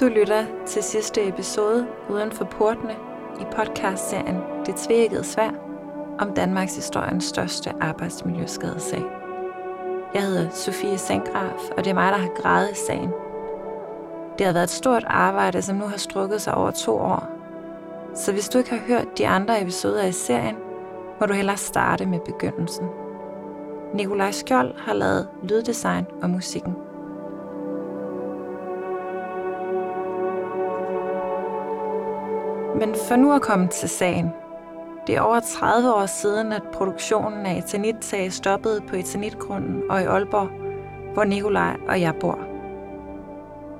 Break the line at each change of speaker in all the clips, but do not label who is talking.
Du lytter til sidste episode uden for portene i podcastserien Det tvækkede svær om Danmarks historiens største arbejdsmiljøskadesag. Jeg hedder Sofie Sengraf, og det er mig, der har grædet i sagen. Det har været et stort arbejde, som nu har strukket sig over to år. Så hvis du ikke har hørt de andre episoder i serien, må du hellere starte med begyndelsen. Nikolaj Skjold har lavet lyddesign og musikken. Men for nu at komme til sagen. Det er over 30 år siden, at produktionen af etanittag stoppede på etanitgrunden og i Aalborg, hvor Nikolaj og jeg bor.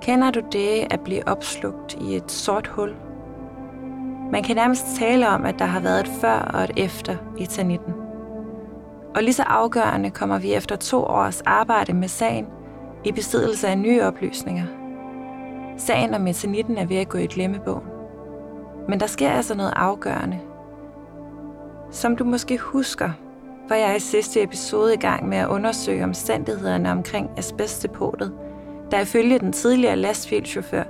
Kender du det at blive opslugt i et sort hul? Man kan nærmest tale om, at der har været et før og et efter etanitten. Og lige så afgørende kommer vi efter to års arbejde med sagen i besiddelse af nye oplysninger. Sagen om etanitten er ved at gå i glemmebogen. Men der sker altså noget afgørende. Som du måske husker, var jeg i sidste episode i gang med at undersøge omstændighederne omkring asbestdepotet, der ifølge den tidligere lastbilchauffør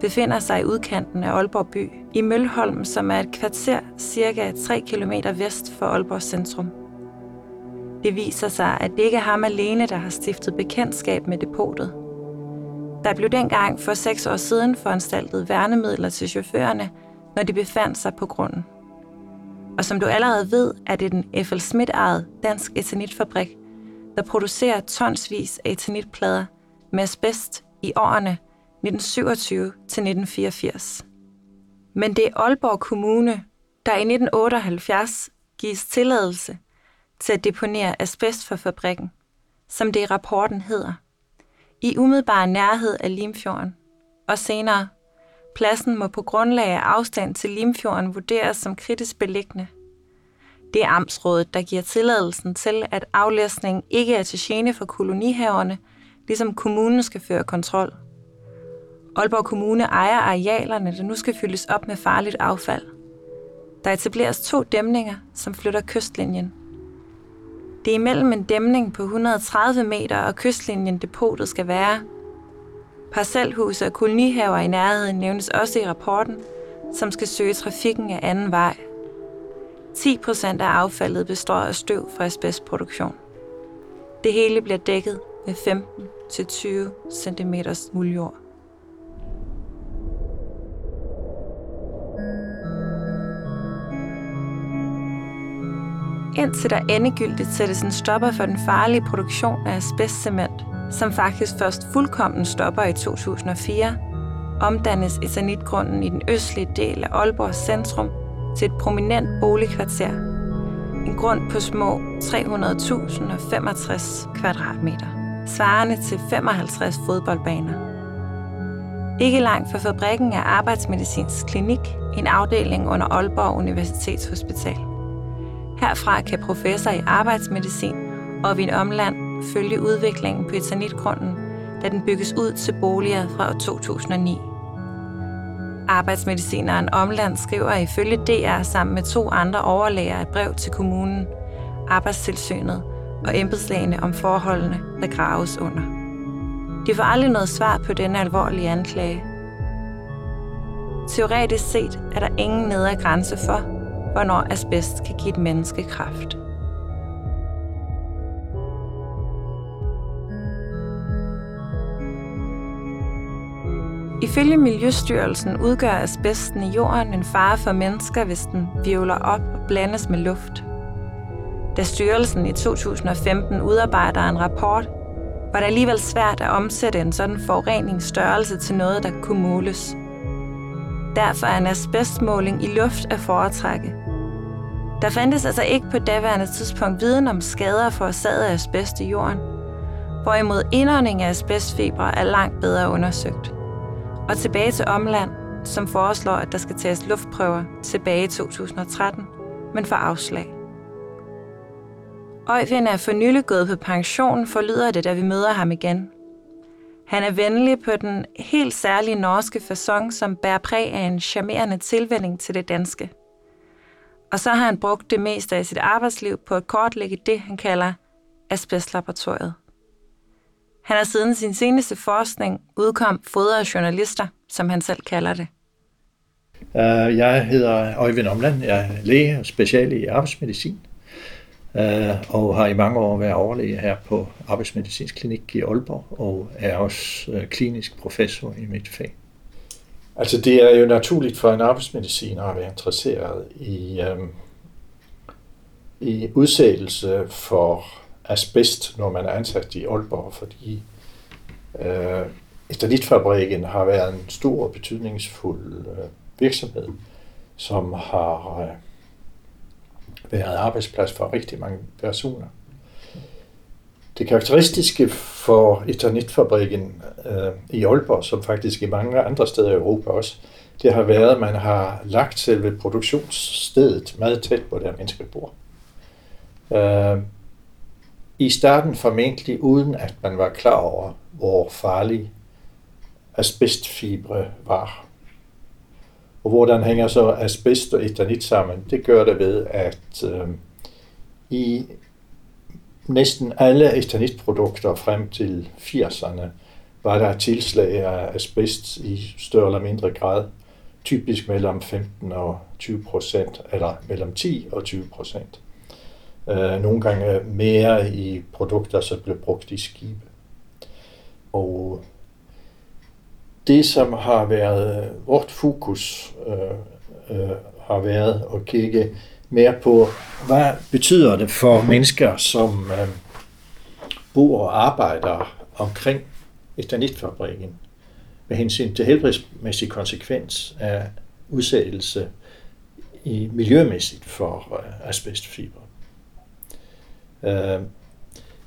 befinder sig i udkanten af Aalborg by, i Mølholm, som er et kvarter cirka 3 km vest for Aalborg centrum. Det viser sig, at det ikke er ham alene, der har stiftet bekendtskab med depotet. Der blev dengang for seks år siden foranstaltet værnemidler til chaufførerne, når de befandt sig på grunden. Og som du allerede ved, er det den F.L. Schmidt-ejede dansk etanitfabrik, der producerer tonsvis af etanitplader med asbest i årene 1927 til 1984. Men det er Aalborg Kommune, der i 1978 gives tilladelse til at deponere asbest for fabrikken, som det i rapporten hedder, i umiddelbar nærhed af Limfjorden, og senere Pladsen må på grundlag af afstand til Limfjorden vurderes som kritisk beliggende. Det er Amtsrådet, der giver tilladelsen til, at aflæsning ikke er til gene for kolonihaverne, ligesom kommunen skal føre kontrol. Aalborg Kommune ejer arealerne, der nu skal fyldes op med farligt affald. Der etableres to dæmninger, som flytter kystlinjen. Det er imellem en dæmning på 130 meter og kystlinjen depotet skal være, Parcelhuse og kolonihaver i nærheden nævnes også i rapporten, som skal søge trafikken af anden vej. 10 procent af affaldet består af støv fra asbestproduktion. Det hele bliver dækket med 15-20 cm muljord. Indtil der endegyldigt sættes en stopper for den farlige produktion af asbestcement, som faktisk først fuldkommen stopper i 2004, omdannes etanitgrunden i den østlige del af Aalborg centrum til et prominent boligkvarter. En grund på små 300.065 kvadratmeter, svarende til 55 fodboldbaner. Ikke langt fra fabrikken er Arbejdsmedicinsk Klinik, en afdeling under Aalborg Universitetshospital. Herfra kan professor i arbejdsmedicin og Vin Omland følge udviklingen på etanitgrunden, da den bygges ud til boliger fra 2009. Arbejdsmedicineren Omland skriver ifølge DR sammen med to andre overlæger et brev til kommunen, arbejdstilsynet og embedslægene om forholdene, der graves under. De får aldrig noget svar på denne alvorlige anklage. Teoretisk set er der ingen nedre grænse for, hvornår asbest kan give et menneske kraft. Ifølge Miljøstyrelsen udgør asbesten i jorden en fare for mennesker, hvis den vivler op og blandes med luft. Da styrelsen i 2015 udarbejder en rapport, var det alligevel svært at omsætte en sådan forureningsstørrelse til noget, der kunne måles. Derfor er en asbestmåling i luft at foretrække. Der fandtes altså ikke på daværende tidspunkt viden om skader forårsaget af asbest i jorden, hvorimod indånding af asbestfibre er langt bedre undersøgt. Og tilbage til Omland, som foreslår, at der skal tages luftprøver tilbage i 2013, men får afslag. Øjvind er for nylig gået på pension, forlyder det, da vi møder ham igen. Han er venlig på den helt særlige norske façon, som bærer præg af en charmerende tilvænning til det danske. Og så har han brugt det meste af sit arbejdsliv på at kortlægge det, han kalder asbestlaboratoriet. Han har siden sin seneste forskning udkom fodret journalister, som han selv kalder det.
Uh, jeg hedder Øjvind Omland. Jeg er læge og special i arbejdsmedicin uh, og har i mange år været overlæge her på Arbejdsmedicinsk Klinik i Aalborg og er også uh, klinisk professor i mit fag. Altså det er jo naturligt for en arbejdsmediciner at være interesseret i, um, i udsættelse for asbest, når man er ansat i Aalborg, fordi øh, Estalitfabrikken har været en stor og betydningsfuld øh, virksomhed, som har øh, været arbejdsplads for rigtig mange personer. Det karakteristiske for Eternitfabrikken øh, i Aalborg, som faktisk i mange andre steder i Europa også, det har været, at man har lagt selve produktionsstedet meget tæt på der mennesker bor. Øh, i starten formentlig uden at man var klar over, hvor farlig asbestfibre var. Og hvordan hænger så asbest og eternit sammen? Det gør det ved, at øh, i næsten alle eternitprodukter frem til 80'erne var der tilslag af asbest i større eller mindre grad, typisk mellem 15 og 20 procent, eller mellem 10 og 20 procent. Øh, nogle gange mere i produkter, som blev brugt i skibe. Og det, som har været øh, vort fokus, øh, øh, har været at kigge mere på, hvad betyder det for mennesker, som øh, bor og arbejder omkring eternitfabrikken med hensyn til helbredsmæssig konsekvens af udsættelse i miljømæssigt for øh, asbestfiber. Øh,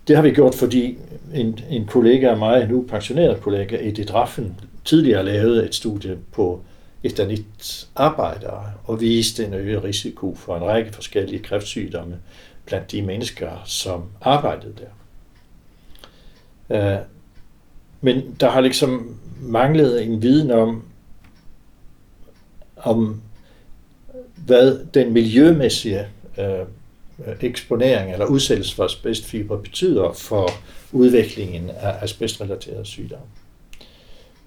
det har vi gjort, fordi en, en kollega af mig, nu pensioneret kollega, Edith Raffen, tidligere lavede et studie på eternit-arbejdere og viste en øget risiko for en række forskellige kræftsygdomme blandt de mennesker, som arbejdede der. Øh, men der har ligesom manglet en viden om, om hvad den miljømæssige øh, Øh, eksponering eller udsættelse for asbestfiber betyder for udviklingen af asbestrelaterede sygdomme.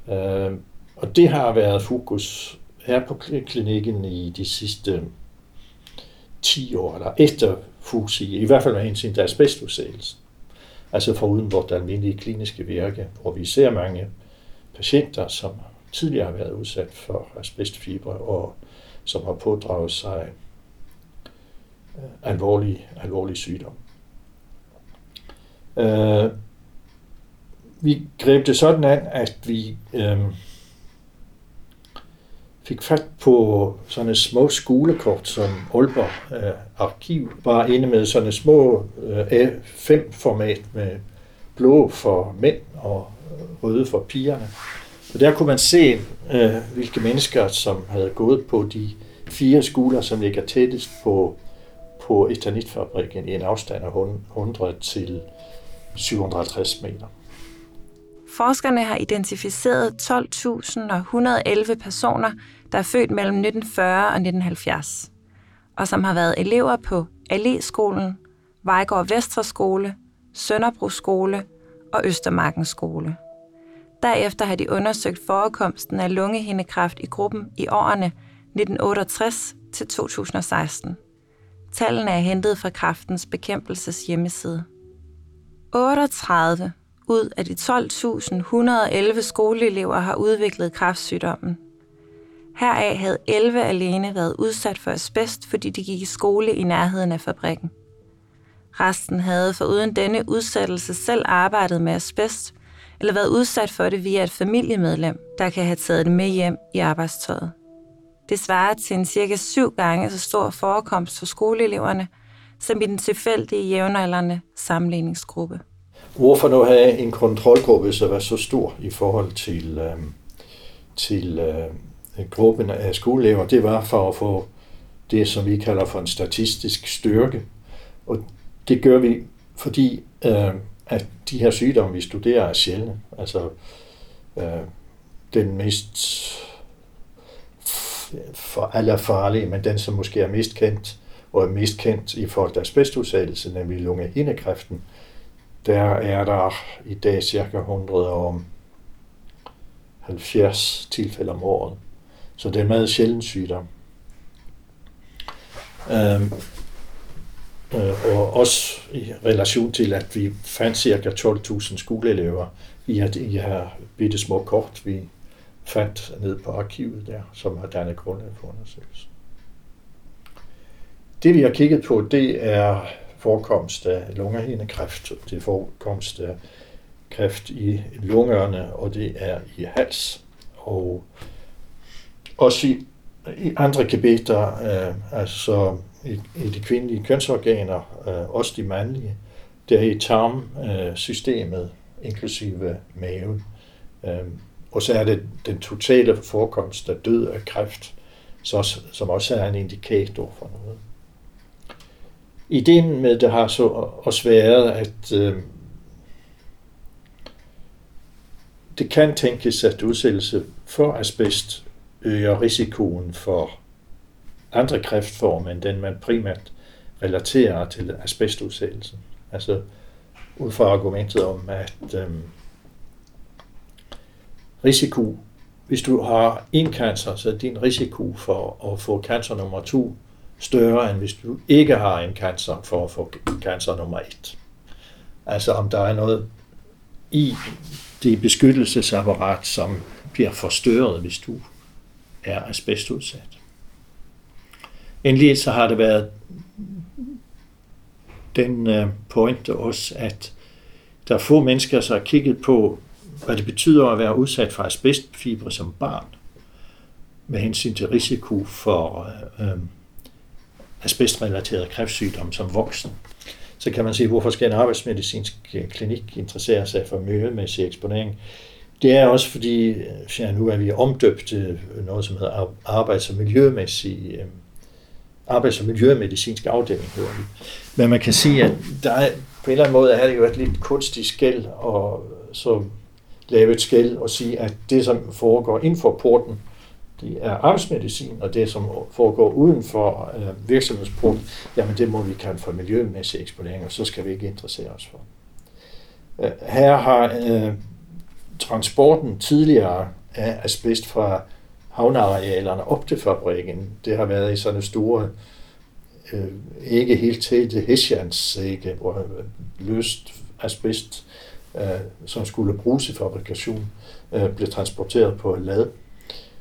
Øh, og det har været fokus her på klinikken i de sidste 10 år, eller efter fusi, i, hvert fald med hensyn til asbestudsættelsen. Altså foruden vort almindelige kliniske virke, hvor vi ser mange patienter, som tidligere har været udsat for asbestfibre og som har pådraget sig alvorlig, alvorlig sygdom. Øh, vi greb det sådan an, at vi øh, fik fat på sådan et små skolekort, som Aalborg øh, Arkiv var inde med sådan et små øh, A5-format med blå for mænd og røde for pigerne. Og der kunne man se, øh, hvilke mennesker, som havde gået på de fire skoler, som ligger tættest på, på Eternitfabrikken i en afstand af 100 til 750 meter.
Forskerne har identificeret 12.111 personer, der er født mellem 1940 og 1970, og som har været elever på Allé-skolen, Vejgaard Vestre Skole, Sønderbro Skole og Østermarkens Skole. Derefter har de undersøgt forekomsten af lungehindekræft i gruppen i årene 1968 til 2016. Tallene er hentet fra kraftens bekæmpelses hjemmeside. 38 ud af de 12.111 skoleelever har udviklet kræftsygdommen. Heraf havde 11 alene været udsat for asbest, fordi de gik i skole i nærheden af fabrikken. Resten havde foruden denne udsættelse selv arbejdet med asbest, eller været udsat for det via et familiemedlem, der kan have taget det med hjem i arbejdstøjet. Det svarer til en cirka syv gange så stor forekomst for skoleeleverne, som i den tilfældige jævnaldrende sammenligningsgruppe.
Hvorfor nu have en kontrolgruppe, så var så stor i forhold til, øh, til øh, gruppen af skoleelever? Det var for at få det, som vi kalder for en statistisk styrke. Og det gør vi, fordi øh, at de her sygdomme, vi studerer, er sjældne. Altså, øh, den mest for alle men den, som måske er mest kendt, og er mest kendt i forhold til asbestudsættelse, nemlig lungehindekræften, der er der i dag cirka 100 om 70 tilfælde om året. Så det er en meget sjælden sygdom. Øhm, øh, og også i relation til, at vi fandt cirka 12.000 skoleelever i at i her bitte små kort, vi fandt ned på arkivet der, som har dannet grundlag for undersøgelsen. Det vi har kigget på, det er forekomst af lungehindekræft, det er forekomst af kræft i lungerne, og det er i hals. Og også i, i andre gebitter, øh, altså i, i de kvindelige kønsorganer, øh, også de mandlige, det er i tarmsystemet, øh, inklusive maven. Øh, og så er det den totale forekomst af død af kræft, så, som også er en indikator for noget. Ideen med det har så også været, at øh, det kan tænkes, at udsættelse for asbest øger risikoen for andre kræftformer end den, man primært relaterer til asbestudsættelsen. Altså ud fra argumentet om, at øh, risiko, hvis du har en cancer, så er din risiko for at få cancer nummer to større, end hvis du ikke har en cancer for at få cancer nummer et. Altså om der er noget i det beskyttelsesapparat, som bliver forstørret, hvis du er asbestudsat. Endelig så har det været den øh, pointe også, at der er få mennesker, der har kigget på, hvad det betyder at være udsat for asbestfibre som barn, med hensyn til risiko for øh, asbestrelateret kræftsygdom som voksen. Så kan man sige, hvorfor skal en arbejdsmedicinsk øh, klinik interessere sig for miljømæssig eksponering? Det er også fordi, øh, ja, nu er vi omdøbt noget, som hedder arbejds- og miljømæssig øh, arbejds- og miljømedicinsk afdeling, hedder det. Men man kan sige, at der er, på en eller anden måde er det jo et lidt kunstigt skæld, og så lave et skæld og sige, at det, som foregår inden for porten, det er arbejdsmedicin, og det, som foregår uden for øh, virksomhedsporten, jamen det må vi kalde for miljømæssig eksponering, og så skal vi ikke interessere os for. Øh, her har øh, transporten tidligere af asbest fra havnearealerne op til fabrikken, det har været i sådan store, øh, ikke helt tætte hessiansække, hvor øh, løst asbest, øh, Øh, som skulle bruges i fabrikation, øh, blev transporteret på lad.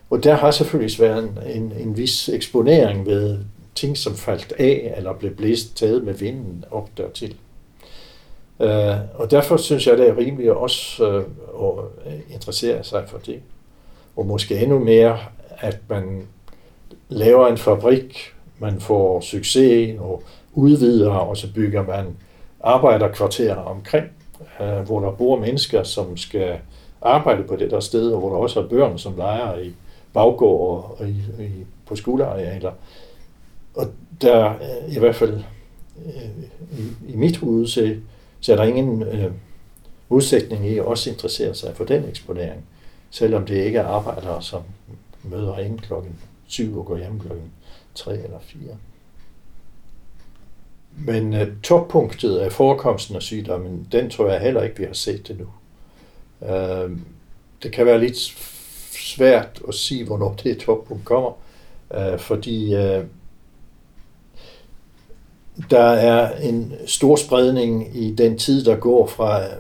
Og der har selvfølgelig været en, en, en vis eksponering ved ting, som faldt af eller blev blæst taget med vinden op dertil. Uh, og derfor synes jeg, det er rimeligt også uh, at interessere sig for det. Og måske endnu mere, at man laver en fabrik, man får succes og udvider, og så bygger man arbejderkvarterer omkring, uh, hvor der bor mennesker, som skal arbejde på det der sted, og hvor der også er børn, som leger i baggård og i, i, på skolearealer. Og der øh, i hvert fald øh, i, i mit hoved, så, så er der ingen øh, modsætning i at også interessere sig for den eksponering, selvom det ikke er arbejdere, som møder ind klokken 7 og går hjem klokken 3 eller 4. Men øh, toppunktet af forekomsten af sygdommen, den tror jeg heller ikke, vi har set det nu. Øh, det kan være lidt svært at sige, hvornår det toppunkt kommer, øh, fordi øh, der er en stor spredning i den tid, der går fra øh,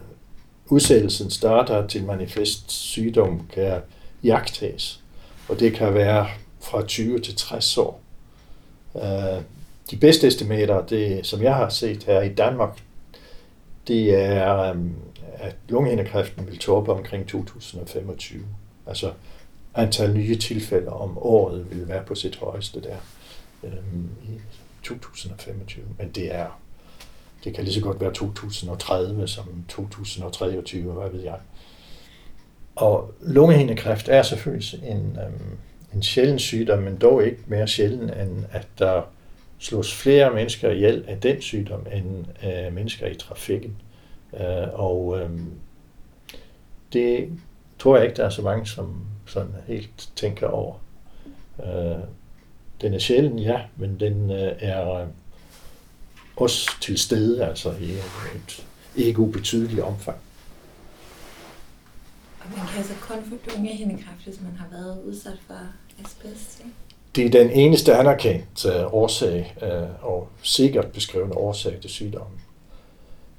udsættelsen starter til manifest sygdom kan jagtes. Og det kan være fra 20 til 60 år. Uh, de bedste estimater, det, som jeg har set her i Danmark, det er, øhm, at lungehindekræften vil toppe omkring 2025. Altså antal nye tilfælde om året vil være på sit højeste der øhm, i 2025. Men det er det kan lige så godt være 2030 som 2023, hvad ved jeg. Og lungehindekræft er selvfølgelig en, øhm, en sjælden sygdom, men dog ikke mere sjælden, end at der slås flere mennesker ihjel af den sygdom, end af mennesker i trafikken. Øh, og øh, det tror jeg ikke, der er så mange, som sådan helt tænker over. Øh, den er sjælden, ja, men den øh, er også til stede altså i et ikke ubetydeligt omfang.
Og man kan altså kun få kraft hvis man har været udsat for asbest, ikke?
Det er den eneste anerkendte øh, årsag øh, og sikkert beskrevne årsag til sygdommen.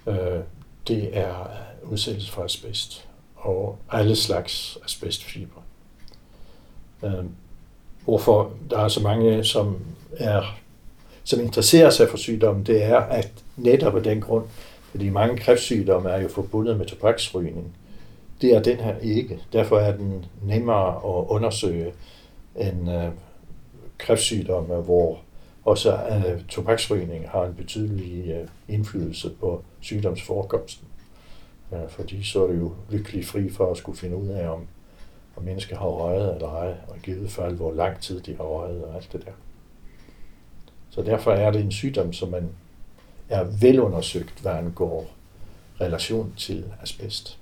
Øh, det er udsættelse for asbest og alle slags asbestfibre. Øh, hvorfor der er så mange, som er som interesserer sig for sygdommen, det er, at netop af den grund, fordi mange kræftsygdomme er jo forbundet med tobaksrygning. Det er den her ikke. Derfor er den nemmere at undersøge end øh, kræftsygdomme, hvor også øh, tobaksrygning har en betydelig øh, indflydelse på sygdomsforekomsten. Øh, fordi så er det jo lykkelig fri for at skulle finde ud af, om, om mennesker har røget eller ej, og i givet fald, hvor lang tid de har røget og alt det der. Så derfor er det en sygdom, som man er velundersøgt, hvad angår relation til asbest.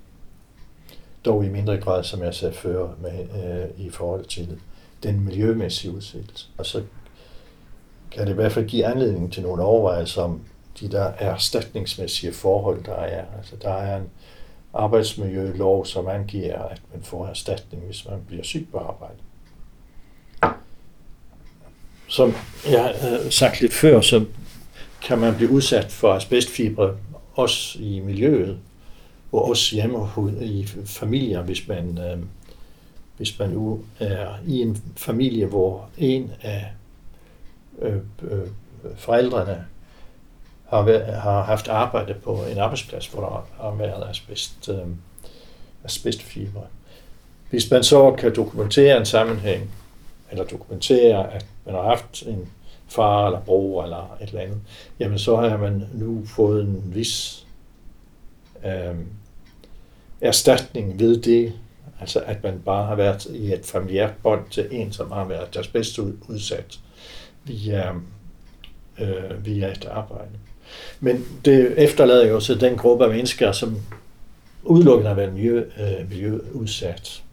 Dog i mindre grad, som jeg sagde før, med, øh, i forhold til den miljømæssige udsættelse. Og så kan det i hvert fald give anledning til nogle overvejelser om de der erstatningsmæssige forhold, der er. Altså, der er en arbejdsmiljølov, som angiver, at man får erstatning, hvis man bliver syg på arbejde. Som jeg har sagt lidt før, så kan man blive udsat for asbestfibre også i miljøet, og også hjemme i familier, hvis man, øh, hvis man nu er i en familie, hvor en af øh, øh, forældrene har, været, har haft arbejde på en arbejdsplads, hvor der har været asbest, øh, asbestfibre. Hvis man så kan dokumentere en sammenhæng, eller dokumentere, at man har haft en far eller bror eller et eller andet, jamen så har man nu fået en vis øh, erstatning ved det, altså at man bare har været i et familiært bånd til en, som har været deres bedste udsat via, øh, via et arbejde. Men det efterlader jo så den gruppe af mennesker, som udelukkende har været miljø, øh, miljøudsat,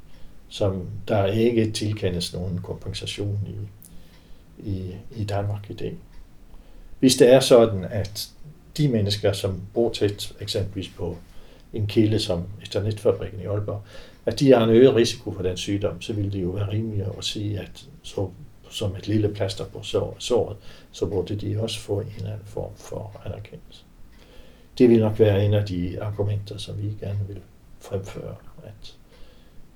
som der ikke tilkendes nogen kompensation i, i, i Danmark i dag. Hvis det er sådan, at de mennesker, som bor tæt eksempelvis på en kilde som Eternetfabrikken i Aalborg, at de har en øget risiko for den sygdom, så ville det jo være rimeligt at sige, at så, som et lille plaster på såret, så burde de også få en eller anden form for anerkendelse. Det vil nok være en af de argumenter, som vi gerne vil fremføre, at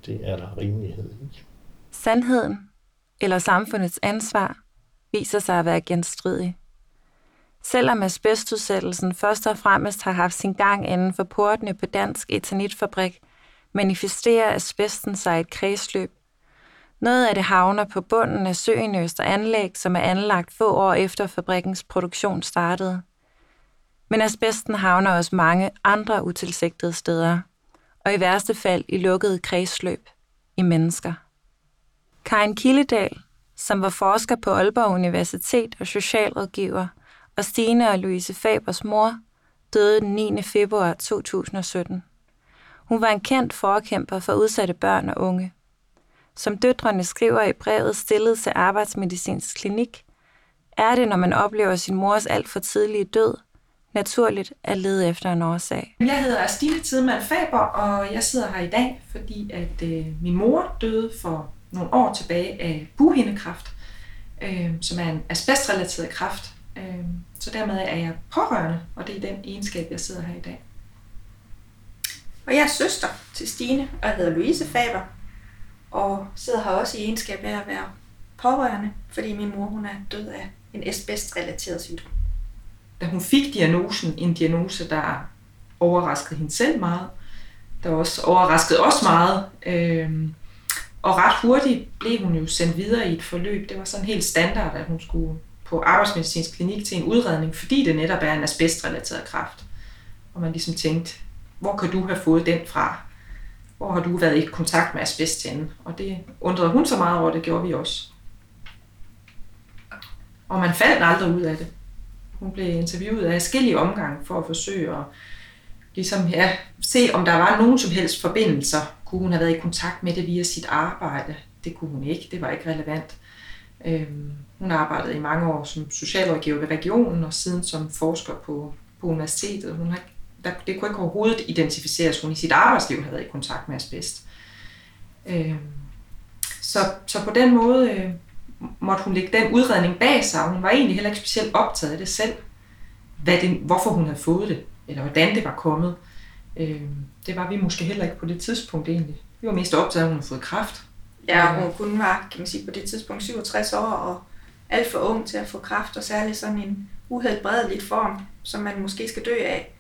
det er der rimelighed i.
Sandheden eller samfundets ansvar viser sig at være genstridig. Selvom asbestudsættelsen først og fremmest har haft sin gang inden for portene på Dansk Etanitfabrik, manifesterer asbesten sig et kredsløb. Noget af det havner på bunden af søen Øster Anlæg, som er anlagt få år efter fabrikkens produktion startede. Men asbesten havner også mange andre utilsigtede steder, og i værste fald i lukkede kredsløb i mennesker. Karin Kildedal, som var forsker på Aalborg Universitet og socialrådgiver, og Stine og Louise Fabers mor, døde den 9. februar 2017. Hun var en kendt forkæmper for udsatte børn og unge. Som døtrene skriver i brevet stillet til Arbejdsmedicinsk Klinik, er det, når man oplever sin mors alt for tidlige død, naturligt at lede efter en årsag.
Jeg hedder Stine Tidemand Faber, og jeg sidder her i dag, fordi at øh, min mor døde for nogle år tilbage af buhindekræft, øh, som er en asbestrelateret kræft. Øh, så dermed er jeg pårørende, og det er den egenskab, jeg sidder her i dag.
Og jeg er søster til Stine, og hedder Louise Faber, og sidder her også i egenskab af at være pårørende, fordi min mor hun er død af en asbestrelateret sygdom.
Da hun fik diagnosen, en diagnose, der overraskede hende selv meget, der også overraskede os meget, øh, og ret hurtigt blev hun jo sendt videre i et forløb. Det var sådan helt standard, at hun skulle på arbejdsmedicinsk klinik til en udredning, fordi det netop er en asbestrelateret kræft. Og man ligesom tænkte, hvor kan du have fået den fra? Hvor har du været i kontakt med asbest henne? Og det undrede hun så meget over, det gjorde vi også. Og man faldt aldrig ud af det. Hun blev interviewet af forskellige omgange for at forsøge at ligesom, ja, se, om der var nogen som helst forbindelser. Kunne hun have været i kontakt med det via sit arbejde? Det kunne hun ikke. Det var ikke relevant. Øhm, hun arbejdede i mange år som socialrådgiver ved regionen og siden som forsker på, på universitetet. Hun har der, det kunne ikke overhovedet identificeres, hun i sit arbejdsliv havde været i kontakt med asbest. Øh, så, så på den måde øh, måtte hun lægge den udredning bag sig, og hun var egentlig heller ikke specielt optaget af det selv, hvad det, hvorfor hun havde fået det, eller hvordan det var kommet. Øh, det var vi måske heller ikke på det tidspunkt egentlig. Vi var mest optaget af, at hun havde fået kræft.
Ja, hun kun var, kan man sige, på det tidspunkt 67 år, og alt for ung til at få kræft, og særligt sådan en uhelbredeligt form, som man måske skal dø af.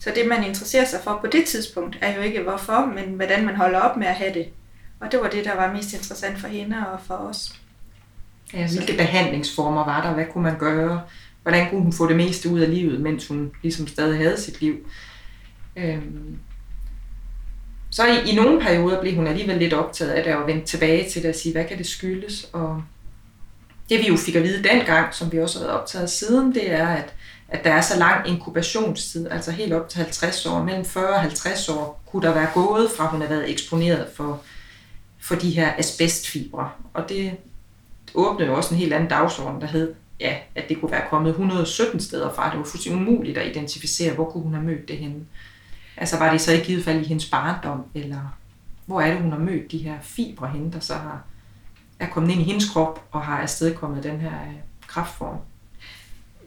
Så det, man interesserer sig for på det tidspunkt, er jo ikke hvorfor, men hvordan man holder op med at have det. Og det var det, der var mest interessant for hende og for os.
Ja, hvilke behandlingsformer var der? Hvad kunne man gøre? Hvordan kunne hun få det meste ud af livet, mens hun ligesom stadig havde sit liv? Øhm. Så i, i nogle perioder blev hun alligevel lidt optaget af det og vendte tilbage til det og sige, hvad kan det skyldes? Og det vi jo fik at vide dengang, som vi også har været optaget siden, det er, at, at der er så lang inkubationstid, altså helt op til 50 år, mellem 40 og 50 år, kunne der være gået fra, hun har været eksponeret for, for de her asbestfibre. Og det åbnede jo også en helt anden dagsorden, der hed, ja, at det kunne være kommet 117 steder fra. Det var fuldstændig umuligt at identificere, hvor kunne hun have mødt det henne. Altså var det så i givet fald i hendes barndom, eller hvor er det, hun har mødt de her fibre henne, der så har, er kommet ind i hendes krop og har afstedkommet den her øh, kraftform.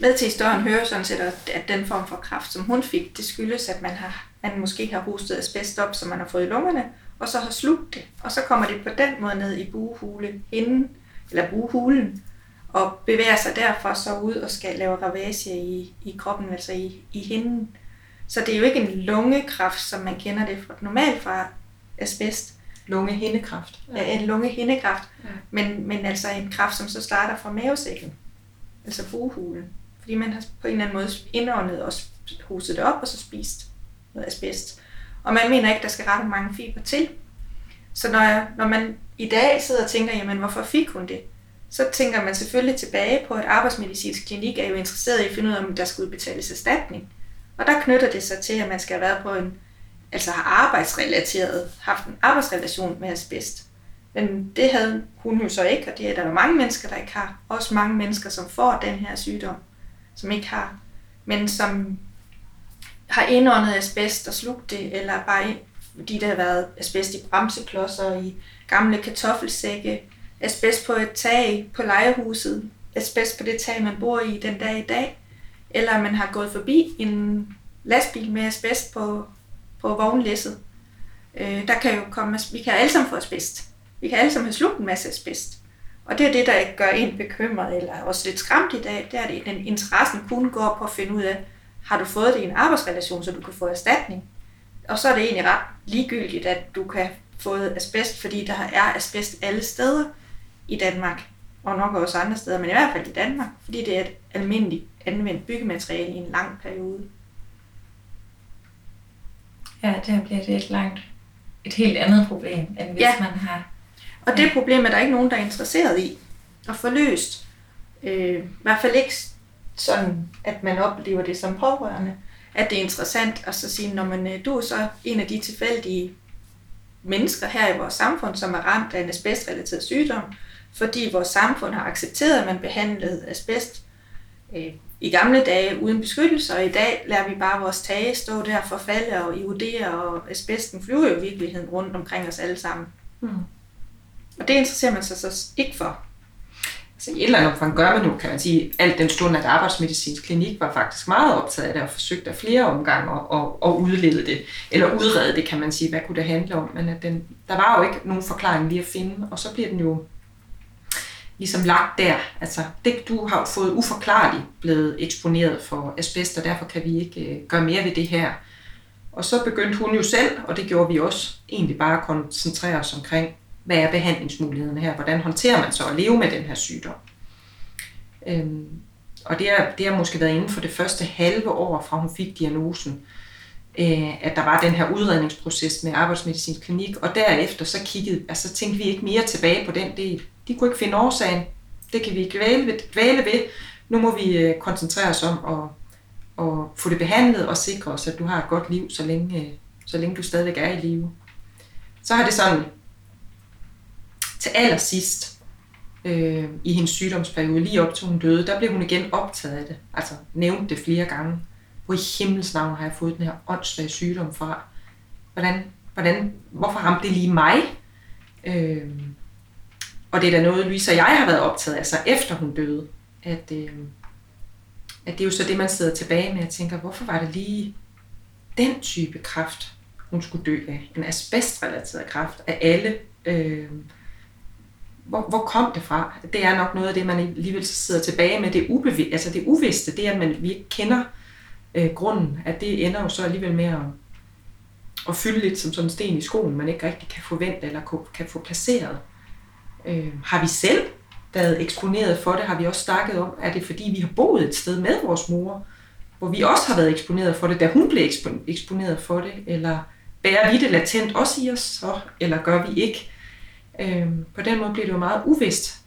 Med til historien hører sådan set, at den form for kraft, som hun fik, det skyldes, at man, har, man måske har hostet asbest op, som man har fået i lungerne, og så har slugt det. Og så kommer det på den måde ned i bughule inden, eller buhulen, og bevæger sig derfor så ud og skal lave ravage i, i kroppen, altså i, i hinden. Så det er jo ikke en lungekræft, som man kender det fra, normalt fra asbest.
Lungehindekræft.
Ja, en lungehindekræft. Ja. Men, men altså en kræft, som så starter fra mavesækken, altså buhulen. Fordi man har på en eller anden måde indåndet og hostet det op, og så spist noget asbest. Og man mener ikke, der skal ret mange fiber til. Så når, jeg, når man i dag sidder og tænker, jamen hvorfor fik hun det? Så tænker man selvfølgelig tilbage på, at arbejdsmedicinsk klinik er jo interesseret i at finde ud af, om der skal udbetales erstatning. Og der knytter det sig til, at man skal have været på en, altså har arbejdsrelateret, haft en arbejdsrelation med asbest. Men det havde hun jo så ikke, og det er der jo mange mennesker, der ikke har. Også mange mennesker, som får den her sygdom, som ikke har. Men som har indåndet asbest og slugt det, eller bare fordi der har været asbest i bremseklodser, i gamle kartoffelsække, asbest på et tag på lejehuset, asbest på det tag, man bor i den dag i dag, eller man har gået forbi en lastbil med asbest på, på vognlæsset. Øh, der kan jo komme, vi kan alle sammen få asbest. Vi kan alle sammen have slugt en masse asbest. Og det er det, der gør en bekymret, eller også lidt skræmt i dag, det er, at den interessen kun går på at finde ud af, har du fået det i en arbejdsrelation, så du kan få erstatning? Og så er det egentlig ret ligegyldigt, at du kan få asbest, fordi der er asbest alle steder i Danmark, og nok også andre steder, men i hvert fald i Danmark, fordi det er et almindeligt anvendt byggemateriale i en lang periode.
Ja, der bliver det et langt, et helt andet problem, end hvis ja. man har...
Og det problem er der ikke nogen, der er interesseret i at få løst. Øh, I hvert fald ikke sådan, at man oplever det som pårørende, at det er interessant at så sige, når man, øh, du er så en af de tilfældige mennesker her i vores samfund, som er ramt af en asbestrelateret sygdom, fordi vores samfund har accepteret, at man behandlede asbest øh, i gamle dage uden beskyttelse, og i dag lader vi bare vores tage stå der for falde og iodere, og asbesten flyver jo i virkeligheden rundt omkring os alle sammen. Mm. Og det interesserer man sig så ikke for.
Så i et eller andet omfang gør man nu, kan man sige, alt den stund, at arbejdsmedicinsk klinik var faktisk meget optaget af det, og forsøgte af flere omgange at, at, at udlede det, eller udrede det, kan man sige, hvad kunne det handle om, men at den, der var jo ikke nogen forklaring lige at finde, og så bliver den jo ligesom lagt der. Altså, det, du har fået uforklarligt blevet eksponeret for asbest, og derfor kan vi ikke øh, gøre mere ved det her. Og så begyndte hun jo selv, og det gjorde vi også, egentlig bare at koncentrere os omkring, hvad er behandlingsmulighederne her? Hvordan håndterer man så at leve med den her sygdom? Øhm, og det har, det har måske været inden for det første halve år, fra hun fik diagnosen, øh, at der var den her udredningsproces med arbejdsmedicinsk klinik, og derefter så kiggede, altså tænkte vi ikke mere tilbage på den del. De kunne ikke finde årsagen. Det kan vi dvæle ved. Dvæle ved. Nu må vi øh, koncentrere os om at, at få det behandlet og sikre os, at du har et godt liv, så længe, øh, så længe du stadigvæk er i live. Så har det sådan til allersidst øh, i hendes sygdomsperiode, lige op til hun døde, der blev hun igen optaget af det. Altså nævnte det flere gange. hvor i himmels navn har jeg fået den her åndssvage sygdom fra? Hvordan, hvordan, hvorfor ramte det lige mig? Øh, og det er da noget, Louise og jeg har været optaget af, så efter hun døde. At, øh, at det er jo så det, man sidder tilbage med og tænker, hvorfor var det lige den type kraft, hun skulle dø af? En asbestrelateret kraft af alle. Øh, hvor, hvor kom det fra? Det er nok noget af det, man alligevel sidder tilbage med. Det, ubevidste, altså det uvidste, det at man, vi ikke kender øh, grunden, at det ender jo så alligevel med at, at fylde lidt som sådan en sten i skoen, man ikke rigtig kan forvente eller kan få placeret. Øh, har vi selv været eksponeret for det? Har vi også snakket om, er det fordi vi har boet et sted med vores mor, hvor vi også har været eksponeret for det, da hun blev eksponeret for det, eller bærer vi det latent også i os, så, eller gør vi ikke? Øh, på den måde bliver det jo meget uvist,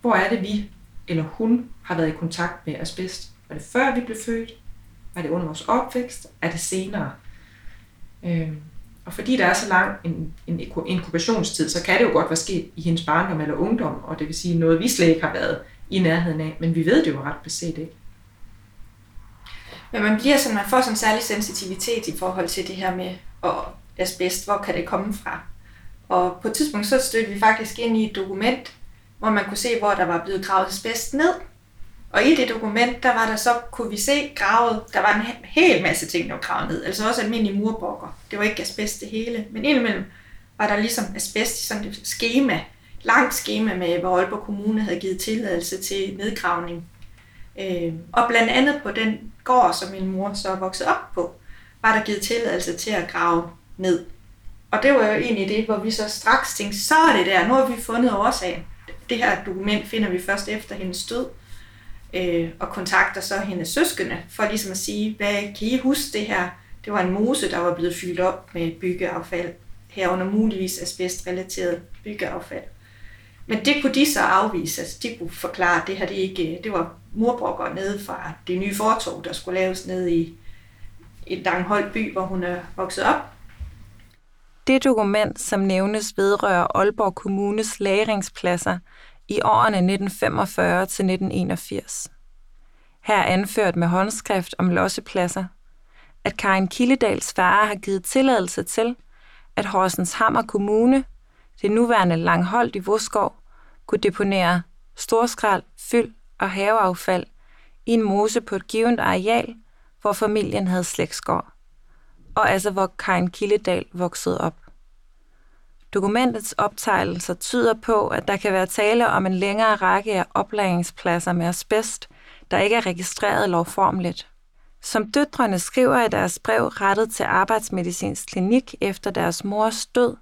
hvor er det vi eller hun har været i kontakt med asbest. Var det før vi blev født? Var det under vores opvækst? Er det senere? Øh, og fordi der er så lang en, en inkubationstid, så kan det jo godt være sket i hendes barndom eller ungdom, og det vil sige noget, vi slet ikke har været i nærheden af, men vi ved det jo ret beset ikke.
Men man bliver sådan, man får sådan en særlig sensitivitet i forhold til det her med og asbest, hvor kan det komme fra? Og på et tidspunkt så stødte vi faktisk ind i et dokument, hvor man kunne se, hvor der var blevet gravet asbest ned. Og i det dokument, der var der så, kunne vi se gravet, der var en hel masse ting, der var gravet ned. Altså også almindelige murbrokker. Det var ikke asbest det hele. Men indimellem var der ligesom asbest i sådan et schema, langt schema med, hvor Aalborg Kommune havde givet tilladelse til nedgravning. Øh, og blandt andet på den gård, som min mor så voksede op på, var der givet tilladelse til at grave ned. Og det var jo egentlig det, hvor vi så straks tænkte, så er det der, nu har vi fundet årsagen. Det her dokument finder vi først efter hendes død øh, og kontakter så hendes søskende for ligesom at sige, hvad kan I huske det her? Det var en mose, der var blevet fyldt op med byggeaffald, herunder muligvis asbestrelateret byggeaffald. Men det kunne de så afvise, altså de kunne forklare, at det her det ikke, det var murbrokker nede fra det nye fortog, der skulle laves ned i et Langholdt by, hvor hun er vokset op.
Det dokument, som nævnes, vedrører Aalborg Kommunes lagringspladser i årene 1945 til 1981. Her anført med håndskrift om lossepladser, at Karin Kildedals far har givet tilladelse til, at Horsens Hammer Kommune, det nuværende Langholdt i Voskov, kunne deponere storskrald, fyld og haveaffald i en mose på et givet areal, hvor familien havde slægtsgård, og altså hvor Karin Kildedal voksede op. Dokumentets optegnelser tyder på, at der kan være tale om en længere række af oplagringspladser med asbest, der ikke er registreret lovformeligt. Som døtrene skriver i deres brev rettet til Arbejdsmedicinsk Klinik efter deres mors død,